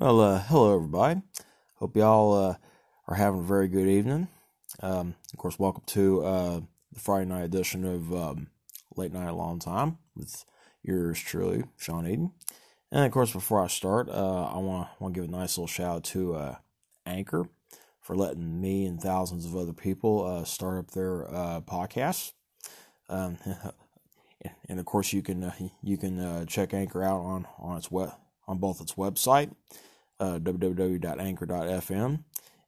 Well, uh, hello everybody. Hope y'all uh, are having a very good evening. Um, of course, welcome to uh, the Friday night edition of um, Late Night Long Time with yours truly, Sean Eden. And of course, before I start, uh, I want to want to give a nice little shout out to uh, Anchor for letting me and thousands of other people uh, start up their podcasts. Um, and of course, you can you can check Anchor out on on its web on both its website, uh, www.anchor.fm,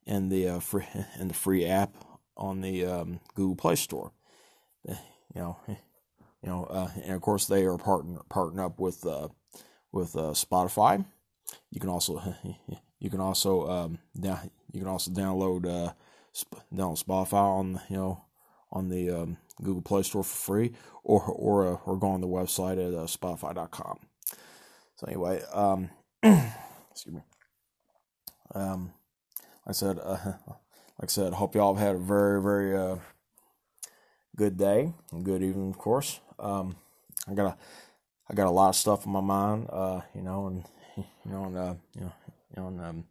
and the uh, free and the free app on the um, Google Play Store. Eh, you know, eh, you know, uh, and of course they are partner partner up with uh, with uh, Spotify. You can also you can also um, down, you can also download uh, download Spotify on you know on the um, Google Play Store for free, or or uh, or go on the website at uh, Spotify.com. So anyway, um, excuse me. Um, like I said, uh, like I said, hope y'all have had a very, very uh, good day and good evening, of course. Um, I got a, I got a lot of stuff on my mind, uh, you know, and you know, and uh, you know, you know, and um,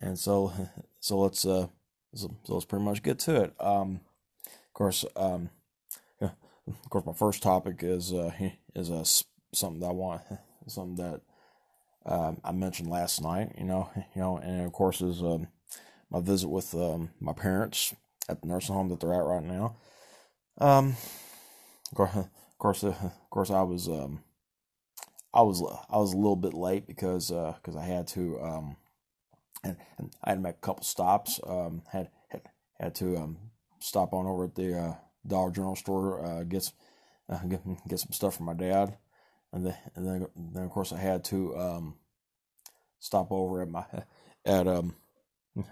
and so, so let's uh, so, so let's pretty much get to it. Um, of course, um, yeah, of course, my first topic is uh, is uh, something that I want something that uh, I mentioned last night. You know, you know, and of course is um, my visit with um, my parents at the nursing home that they're at right now. Um, of course, of course, I was um, I was I was a little bit late because because uh, I had to um, and, and, I had to make a couple stops. Um, had had had to um, stop on over at the uh, Dollar General store, uh, get uh, get get some stuff for my dad and then and then, then of course I had to um, stop over at my at um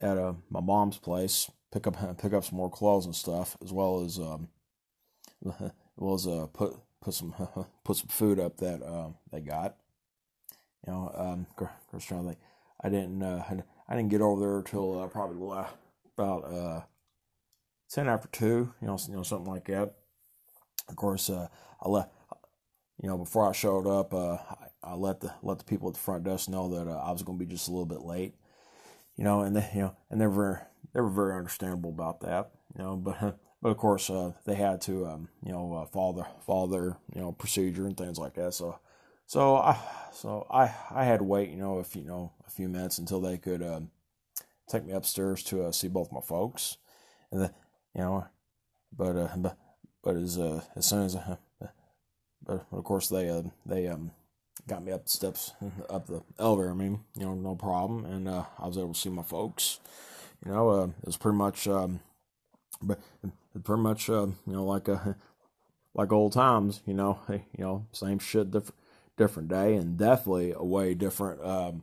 at uh, my mom's place, pick up pick up some more clothes and stuff, as well as um as well as uh put put some put some food up that um they got. You know, um, of I didn't uh, I didn't get over there till uh, probably about uh ten after two, you know, you know something like that. Of course, uh, I left you know, before I showed up, uh, I, let the let the people at the front desk know that uh, I was going to be just a little bit late. You know, and they, you know, and they were they were very understandable about that. You know, but but of course uh, they had to um, you know uh, follow their follow their you know procedure and things like that. So so I so I I had to wait you know if you know a few minutes until they could um, take me upstairs to uh, see both my folks, and then you know, but uh, but but as as soon as I, but of course, they uh, they um, got me up the steps, up the elevator. I mean, you know, no problem, and uh, I was able to see my folks. You know, uh, it was pretty much, um, but pretty much, uh, you know, like a uh, like old times. You know, you know, same shit, different different day, and definitely a way different, um,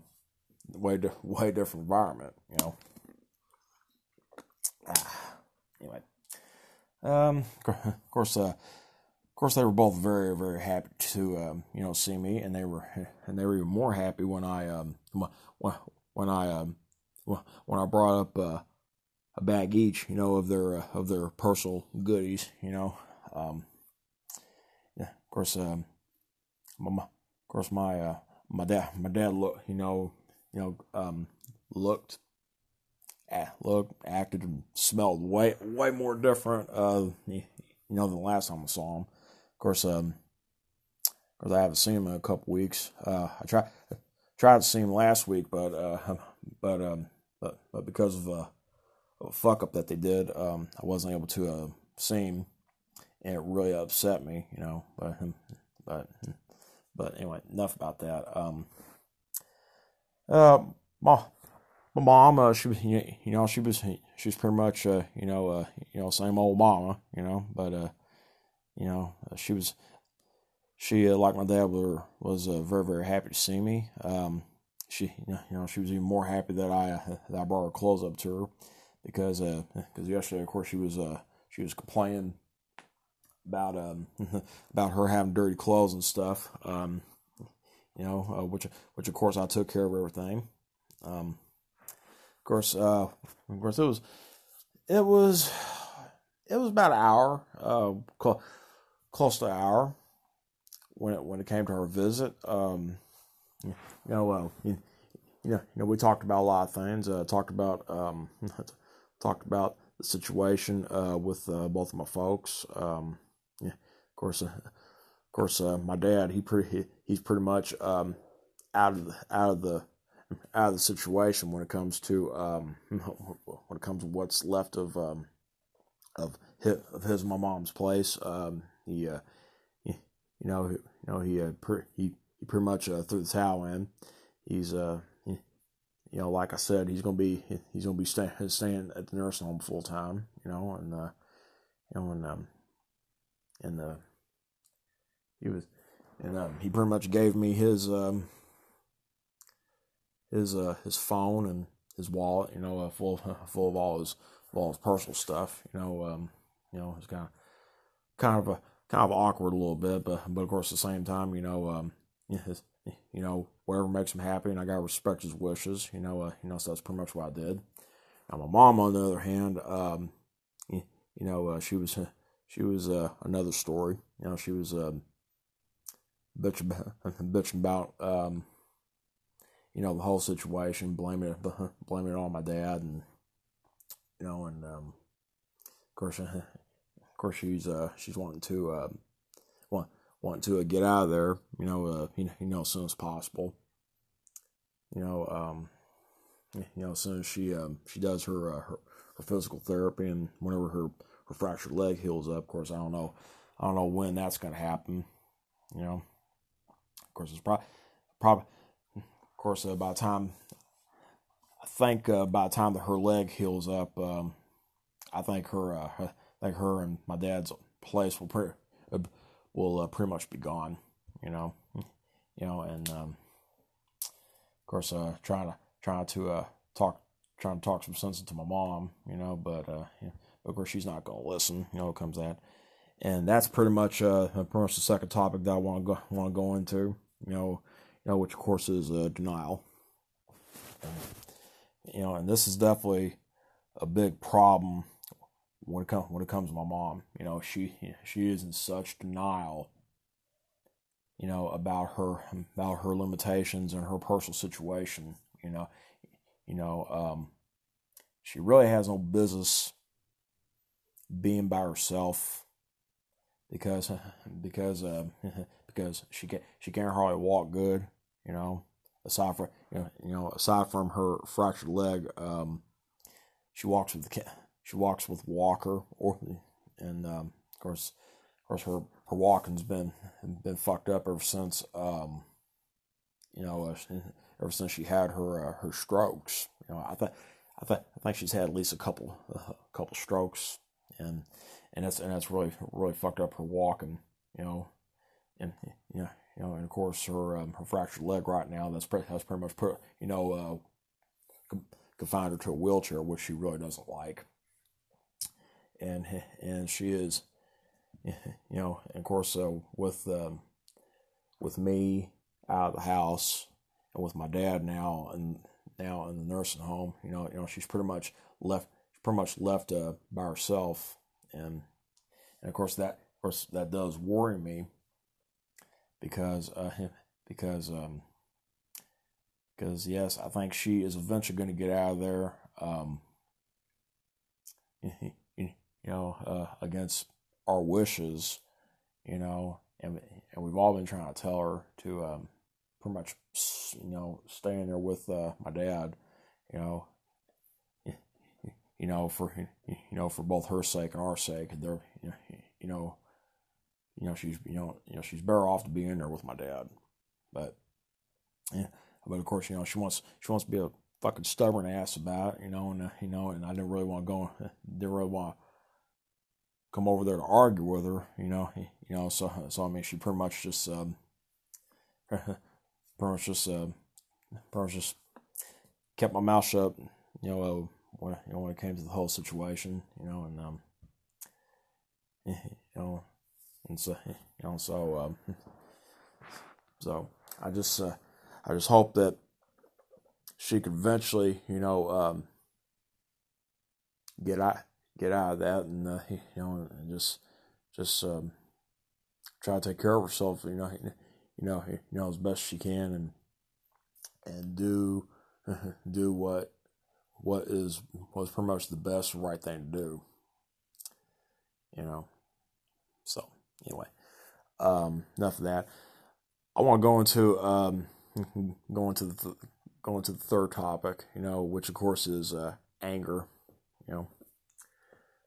way way different environment. You know. Ah, anyway, um, of course, uh of course, they were both very, very happy to um, you know see me, and they were and they were even more happy when I um when when I um when I brought up uh, a bag each, you know, of their uh, of their personal goodies, you know. Um, yeah, of course, um, my, of course, my uh, my dad my dad look, you know, you know, um, looked, looked, acted, and smelled way way more different, uh, you know, than the last time I saw him course, um, course, I haven't seen him in a couple weeks. Uh, I tried tried to see him last week, but uh, but um, but but because of a, a fuck up that they did, um, I wasn't able to uh, see him, and it really upset me, you know. But but but anyway, enough about that. Um, uh, my my mom, uh, she was you know she was she was pretty much uh, you know uh, you know same old mama, you know, but uh you know, uh, she was she uh, like my dad were was uh, very very happy to see me. Um, she you know she was even more happy that I uh, that I brought her clothes up to her because because yesterday of course she was she was complaining about um about her having dirty clothes and stuff. Um, you know, uh, which which of course I took care of everything. Um, of course, uh, of course it was it was it was about an hour. Close to an hour when it when it came to her visit. Um, you know, you, you know, you know, we talked about a lot of things. Uh, talked about um, talked about the situation uh, with uh, both of my folks. Um, yeah, of course, uh, of course, uh, my dad he pretty he's pretty much um, out of the, out of the out of the situation when it comes to um, when it comes to what's left of um, of his, of his my mom's place. Um, he, uh, you know, you know, he uh, per, he he pretty much uh, threw the towel in. He's uh, he, you know, like I said, he's gonna be he's gonna be staying staying at the nursing home full time. You know, and uh, you know, and um, and uh, he was, and um, he pretty much gave me his um his uh his phone and his wallet, you know, uh, full full of all his all his personal stuff. You know, um, you know, it's kind of kind of a kind of awkward a little bit, but but of course at the same time, you know, um, you know, whatever makes him happy, and I gotta respect his wishes. You know, uh, you know, so that's pretty much what I did. Now my mom, on the other hand, um, you, you know, uh, she was she was uh, another story. You know, she was um, bitch about, bitching about um, you know, the whole situation, blaming it, blaming it on my dad, and you know, and um, of course, course, she's uh, she's wanting to uh, want wanting to uh, get out of there, you know, uh, you know, you know, as soon as possible. You know, um, you know, as soon as she um, she does her, uh, her her physical therapy, and whenever her her fractured leg heals up, of course, I don't know, I don't know when that's going to happen. You know, of course, it's probably probably course, uh, by the time I think uh, by the time that her leg heals up, um, I think her, uh, I think her and my dad's place will pre- uh, will uh, pretty much be gone. You know, you know, and um, of course, uh, trying to trying to uh, talk trying to talk some sense into my mom. You know, but yeah, of course she's not to listen. You know, it comes that, and that's pretty much uh pretty much the second topic that I want to go want to go into. You know you know, which of course is uh, denial. you know, and this is definitely a big problem when it comes when it comes to my mom. You know, she she is in such denial. You know about her about her limitations and her personal situation. You know, you know, um, she really has no business being by herself because because uh, because she can she can't hardly walk good. You know, aside from you know, you know aside from her fractured leg, um, she walks with the she walks with walker or and um, of course of course her her walking's been been fucked up ever since um, you know uh, ever since she had her uh, her strokes. You know, I think I think I think she's had at least a couple a couple strokes and and that's and that's really really fucked up her walking. You know, and you know you know, and of course her um, her fractured leg right now that's pretty, that's pretty much put you know uh, confined her to a wheelchair, which she really doesn't like. And and she is, you know, of course uh, with um, with me out of the house and with my dad now and now in the nursing home, you know, you know she's pretty much left pretty much left uh, by herself, and and of course that of course that does worry me because uh, because um, because yes, I think she is eventually going to get out of there. Um, you know, uh, against our wishes, you know, and and we've all been trying to tell her to um, pretty much, you know, stay in there with uh, my dad, you know, you know, for you know, for both her sake and our sake, they're you know, you know, she's you know, you know, she's better off to be in there with my dad. But yeah, but of course, you know, she wants she wants to be a fucking stubborn ass about it, you know, and uh, you know, and I didn't really want to go, didn't really want come over there to argue with her, you know, you know, so so I mean, she pretty much just um, pretty much just uh, pretty much just kept my mouth shut, you know, uh, when you know when it came to the whole situation, you know, and um, you know and so you know so um, so I just uh, I just hope that she could eventually you know um, get out get out of that and uh, you know and just just um, try to take care of herself you know you know you know as best she can and and do do what what is was pretty much the best right thing to do. You know. So anyway, um, enough of that. I want to go into um, go into the th- go into the third topic. You know, which of course is uh, anger. You know,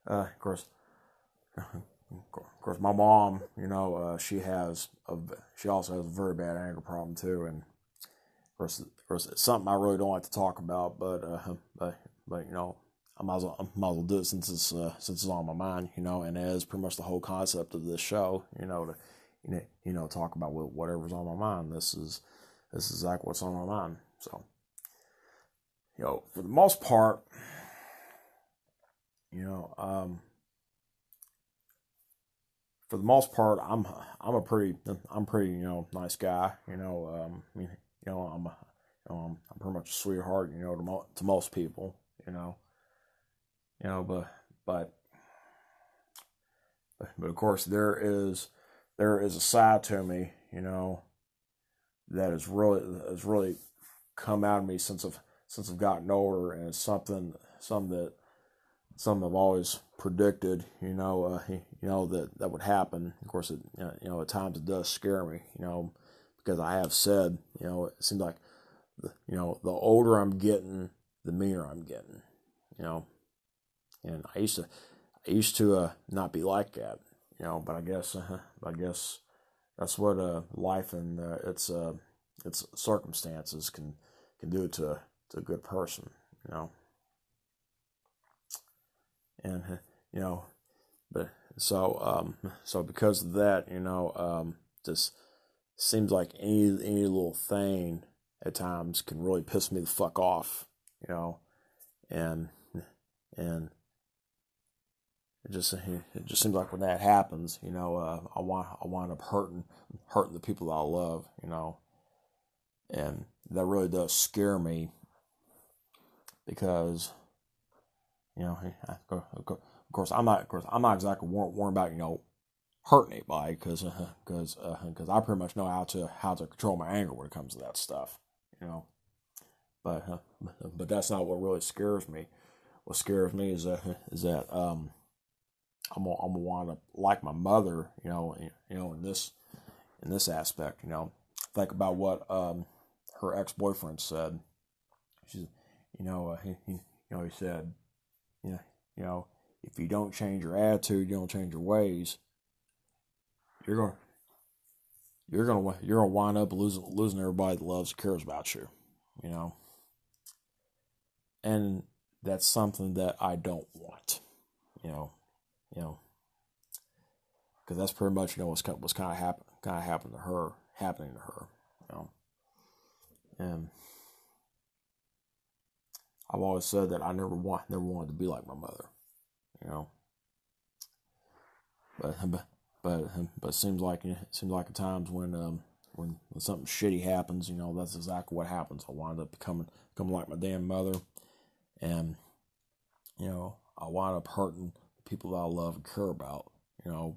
uh, of course, of course, my mom. You know, uh, she has a she also has a very bad anger problem too, and of course, of course, it's something I really don't like to talk about, but uh, but but you know, I might as well, I might as well do it since it's uh, since it's on my mind, you know, and that is pretty much the whole concept of this show, you know, to you know, you know talk about whatever's on my mind. This is this is exactly what's on my mind. So, you know, for the most part, you know, um, for the most part, I'm I'm a pretty I'm pretty you know nice guy. You know, um, you know I'm you know, I'm, I'm pretty much a sweetheart. You know, to, mo- to most people. You know, you know, but but but of course there is there is a side to me, you know, that has really has really come out of me since I've since I've gotten older, and it's something something that something I've always predicted, you know, uh, you know that that would happen. Of course, it you know at times it does scare me, you know, because I have said, you know, it seems like, the, you know, the older I'm getting, the meaner I'm getting, you know. And I used to, I used to uh, not be like that, you know. But I guess, uh, I guess that's what uh, life and uh, its uh, its circumstances can can do to to a good person, you know. And you know, but so um, so because of that, you know, um, just seems like any any little thing at times can really piss me the fuck off, you know, and and it just it just seems like when that happens, you know, uh, I want I wind up hurting hurting the people I love, you know, and that really does scare me because you know, of course I'm not of course I'm not exactly worried about you know hurting anybody because because uh, because uh, I pretty much know how to how to control my anger when it comes to that stuff, you know. But uh, but that's not what really scares me. What scares me is that is that um I'm gonna, I'm gonna want to like my mother, you know, you know, in this in this aspect, you know, think about what um, her ex boyfriend said. She's, you know, uh, he, he, you know, he said, you know, if you don't change your attitude, you don't change your ways, you're gonna you're gonna you're gonna wind up losing losing everybody that loves cares about you, you know. And that's something that I don't want, you know you know, because that's pretty much you know what's what's kind of happen kind of happened to her, happening to her, you know, and I've always said that I never want never wanted to be like my mother, you know, but but but but it seems like it seems like at times when um when, when something shitty happens, you know, that's exactly what happens. I wind up becoming becoming like my damn mother, and you know, I wind up hurting the people that I love and care about, you know,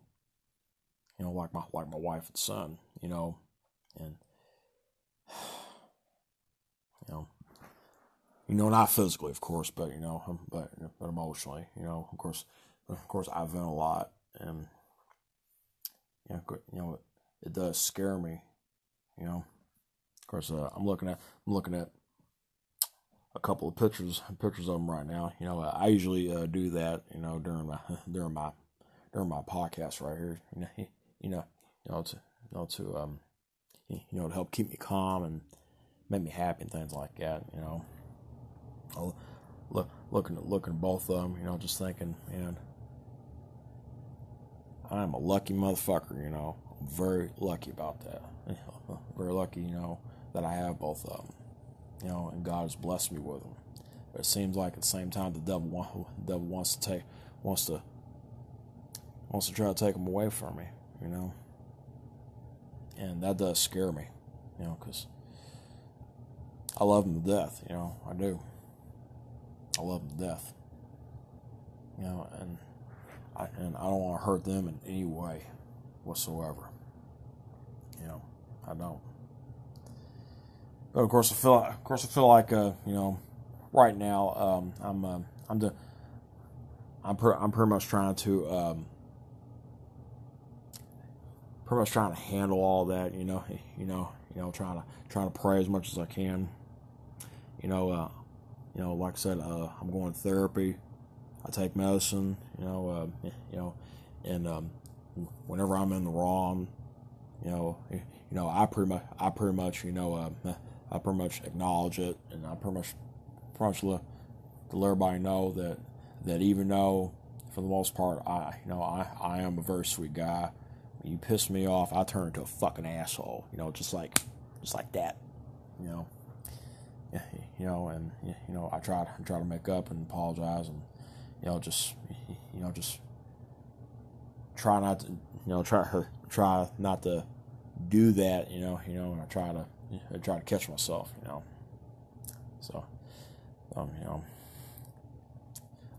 you know, like my like my wife and son, you know, and you know, you know, not physically, of course, but you know, but but emotionally, you know, of course, of course, I vent a lot, and you know, you know, it does scare me, you know. Of course, uh, I'm looking at I'm looking at a couple of pictures pictures of them right now. You know, I usually uh, do that. You know, during my during my during my podcast right here. You know, you know, you know to you know to um you know to help keep me calm and make me happy and things like that. You know, Look looking at looking at both of them. You know, just thinking, man, I'm a lucky motherfucker. You know, I'm very lucky about that. very lucky. You know that I have both of them you know, and God has blessed me with them. But it seems like at the same time the devil want, the devil wants to take wants to wants to try to take them away from me, you know. And that does scare me, you know, because I love them to death, you know, I do. I love them to death, you know, and I and I don't want to hurt them in any way whatsoever. You know, I don't. but of course, I feel, of course, I feel like, uh, you know, right now, um, I'm, uh, I'm, the, I'm, I'm pretty much trying to, um, pretty much trying to handle all that, you know, you know, you know, trying to, trying to pray as much as I can, you know, uh, you know, like I said, uh, I'm going to therapy. I take medicine, you know, uh, you know, and um, whenever I'm in the wrong, you know, you know, I pretty much, I pretty much, you know, uh, I pretty much acknowledge it, and I pretty much, pretty much let, let everybody know that that even though, for the most part, I, you know, I, I am a very sweet guy. When you piss me off, I turn into a fucking asshole. You know, just like, just like that. You know, you know, and you know, I try, I try to make up and apologize, and you know, just, you know, just try not to, you know, try her, try not to do that, you know, you know, and I try to I try to catch myself, you know. So, um, you know,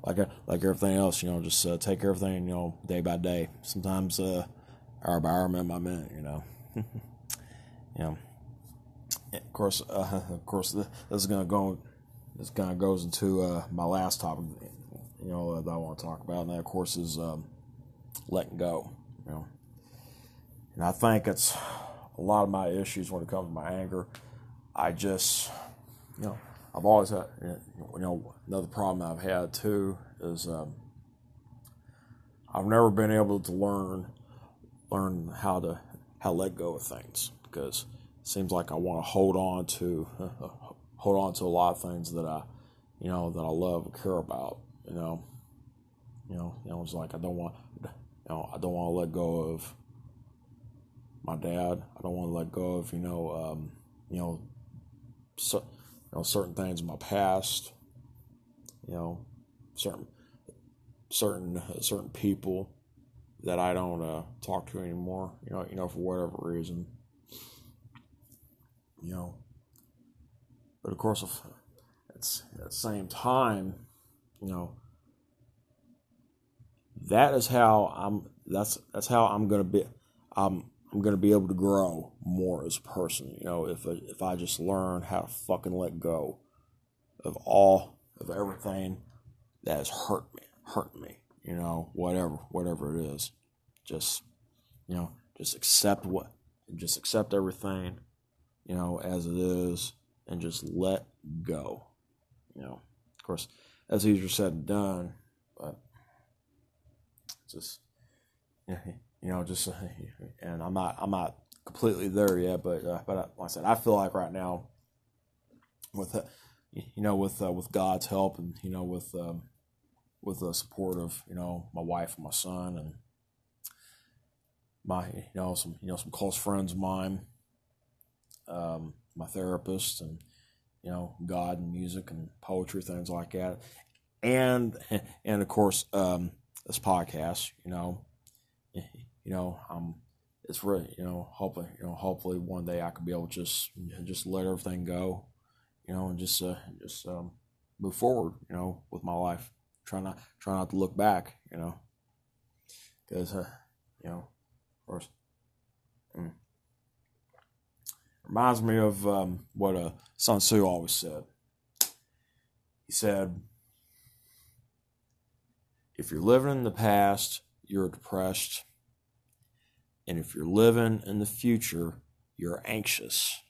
like uh, like everything else, you know, just uh, take everything, you know, day by day. Sometimes uh, hour by hour, minute by minute, you know. you know. Of course, uh, of course, this is gonna go. This kind of goes into uh, my last topic, you know, that I want to talk about, and that, of course, is um, letting go. You know, and I think it's a lot of my issues when it comes to my anger. I just, you know, I've always had, you know, another problem I've had too is um, I've never been able to learn learn how to how to let go of things because seems like I want to hold on to hold on to a lot of things that I, you know, that I love and care about. You know, you know, you know, it's like I don't want, you know, I don't want to let go of my dad. I don't want to let go of you know um, you know so, you know certain things in my past. You know certain certain certain people that I don't uh, talk to anymore. You know you know for whatever reason. You know, but of course, it's at the same time, you know, that is how I'm. That's that's how I'm gonna be. I'm I'm gonna be able to grow more as a person. You know, if if I just learn how to fucking let go of all of everything that has hurt me, hurt me. You know, whatever, whatever it is, just you know, just accept what, just accept everything, you know, as it is, and just let go. You know, of course, that's easier said than done, but just you know, just and I'm not I'm not completely there yet, but uh, but uh, like I said, I feel like right now, with uh, you know with uh, with God's help and you know with um, with the support of you know my wife and my son and my you know some you know some close friends of mine, um, my therapist and you know God and music and poetry things like that, and and of course um, this podcast, you know you know, um, it's really, you know, hopefully, you know, hopefully one day I could be able to just, just let everything go, you know, and just, uh, just, um, move forward, you know, with my life. Try not, try not to look back, you know, because, uh, you know, of course, mm. Reminds me of um, what uh, Sun Tzu always said. He said, if you're living in the past, you're depressed and if you're living in the future, you're anxious.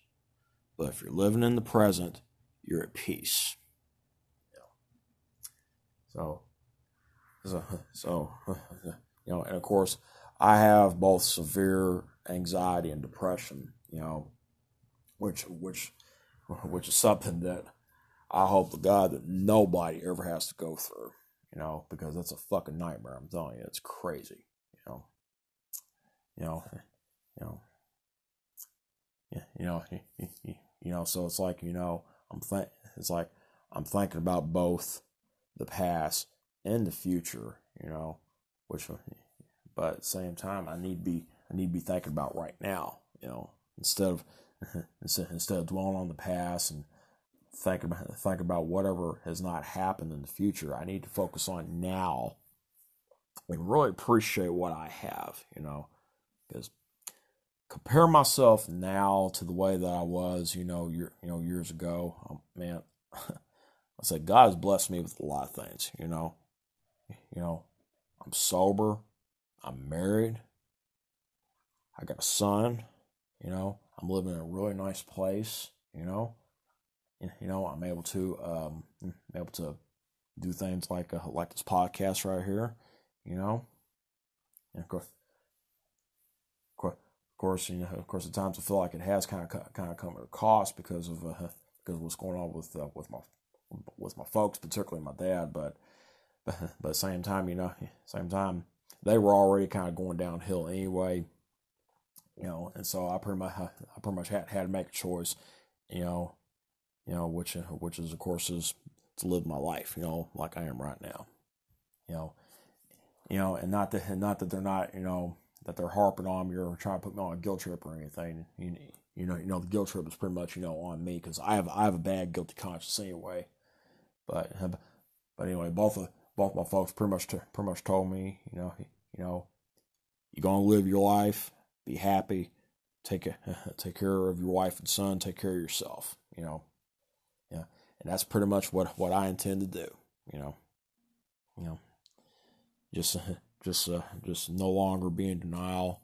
But if you're living in the present, you're at peace. So, so, so, you know, and of course, I have both severe anxiety and depression, you know, which, which, which is something that I hope to God that nobody ever has to go through, you know, because that's a fucking nightmare. I'm telling you, it's crazy, you know you know, you know, yeah, you know, you know, so it's like, you know, I'm think it's like I'm thinking about both the past and the future, you know, which, but at the same time, I need to be, I need to be thinking about right now, you know, instead of, instead of dwelling on the past and think about, think about whatever has not happened in the future. I need to focus on now and really appreciate what I have, you know, because compare myself now to the way that I was, you know, year, you know, years ago, um, man, I said God has blessed me with a lot of things, you know. You know, I'm sober, I'm married, I got a son, you know, I'm living in a really nice place, you know. You know, I'm able to um able to do things like uh, like this podcast right here, you know. And of course, of course, you know, of course, at times I feel like it has kind of kind of come at a cost because of uh, because of what's going on with uh, with my with my folks, particularly my dad. But but, but at the same time, you know, same time they were already kind of going downhill anyway, you know, and so I pretty much I pretty much had had to make a choice, you know, you know, which which is of course is to live my life, you know, like I am right now, you know, you know, and not that not that they're not, you know, that they're harping on me or trying to put me on a guilt trip or anything. You, you know, you know, the guilt trip is pretty much, you know, on me because I have I have a bad guilty conscience anyway. But but anyway, both of both my folks pretty much pretty much told me, you know, you know, you're gonna live your life, be happy, take a, take care of your wife and son, take care of yourself, you know, yeah, and that's pretty much what what I intend to do, you know, you know, just just uh, just no longer be in denial,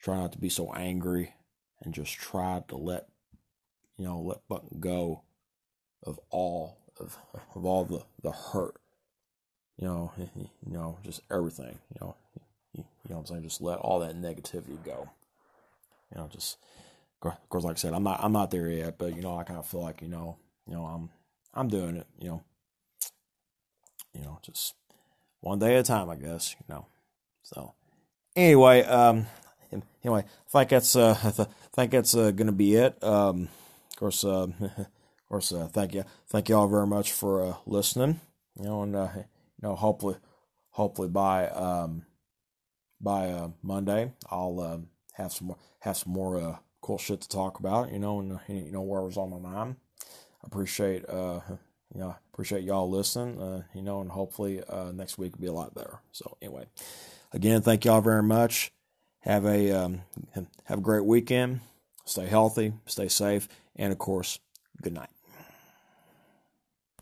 try not to be so angry, and just try to let you know let Buck go of all of, of all the, the hurt, you know, you know, just everything, you know, you, you know what I'm saying? Just let all that negativity go. You know, just of course, like I said, I'm not I'm not there yet, but you know, I kind of feel like you know, you know, I'm I'm doing it. You know, you know, just one day at a time, I guess. You know, so anyway, um, anyway, I think that's uh, I think that's uh, gonna be it. Um, of course, uh, of course, uh, thank you, thank you all very much for uh, listening. You know, and uh, you know, hopefully, hopefully by um, by uh, Monday, I'll um, have some more, have some more uh, cool shit to talk about. You know, and you know where I was on my mind. Appreciate uh, you know, appreciate y'all listening. Uh, you know, and hopefully uh, next week will be a lot better. So anyway, again, thank y'all very much. Have a um, have a great weekend. Stay healthy, stay safe, and of course, good night.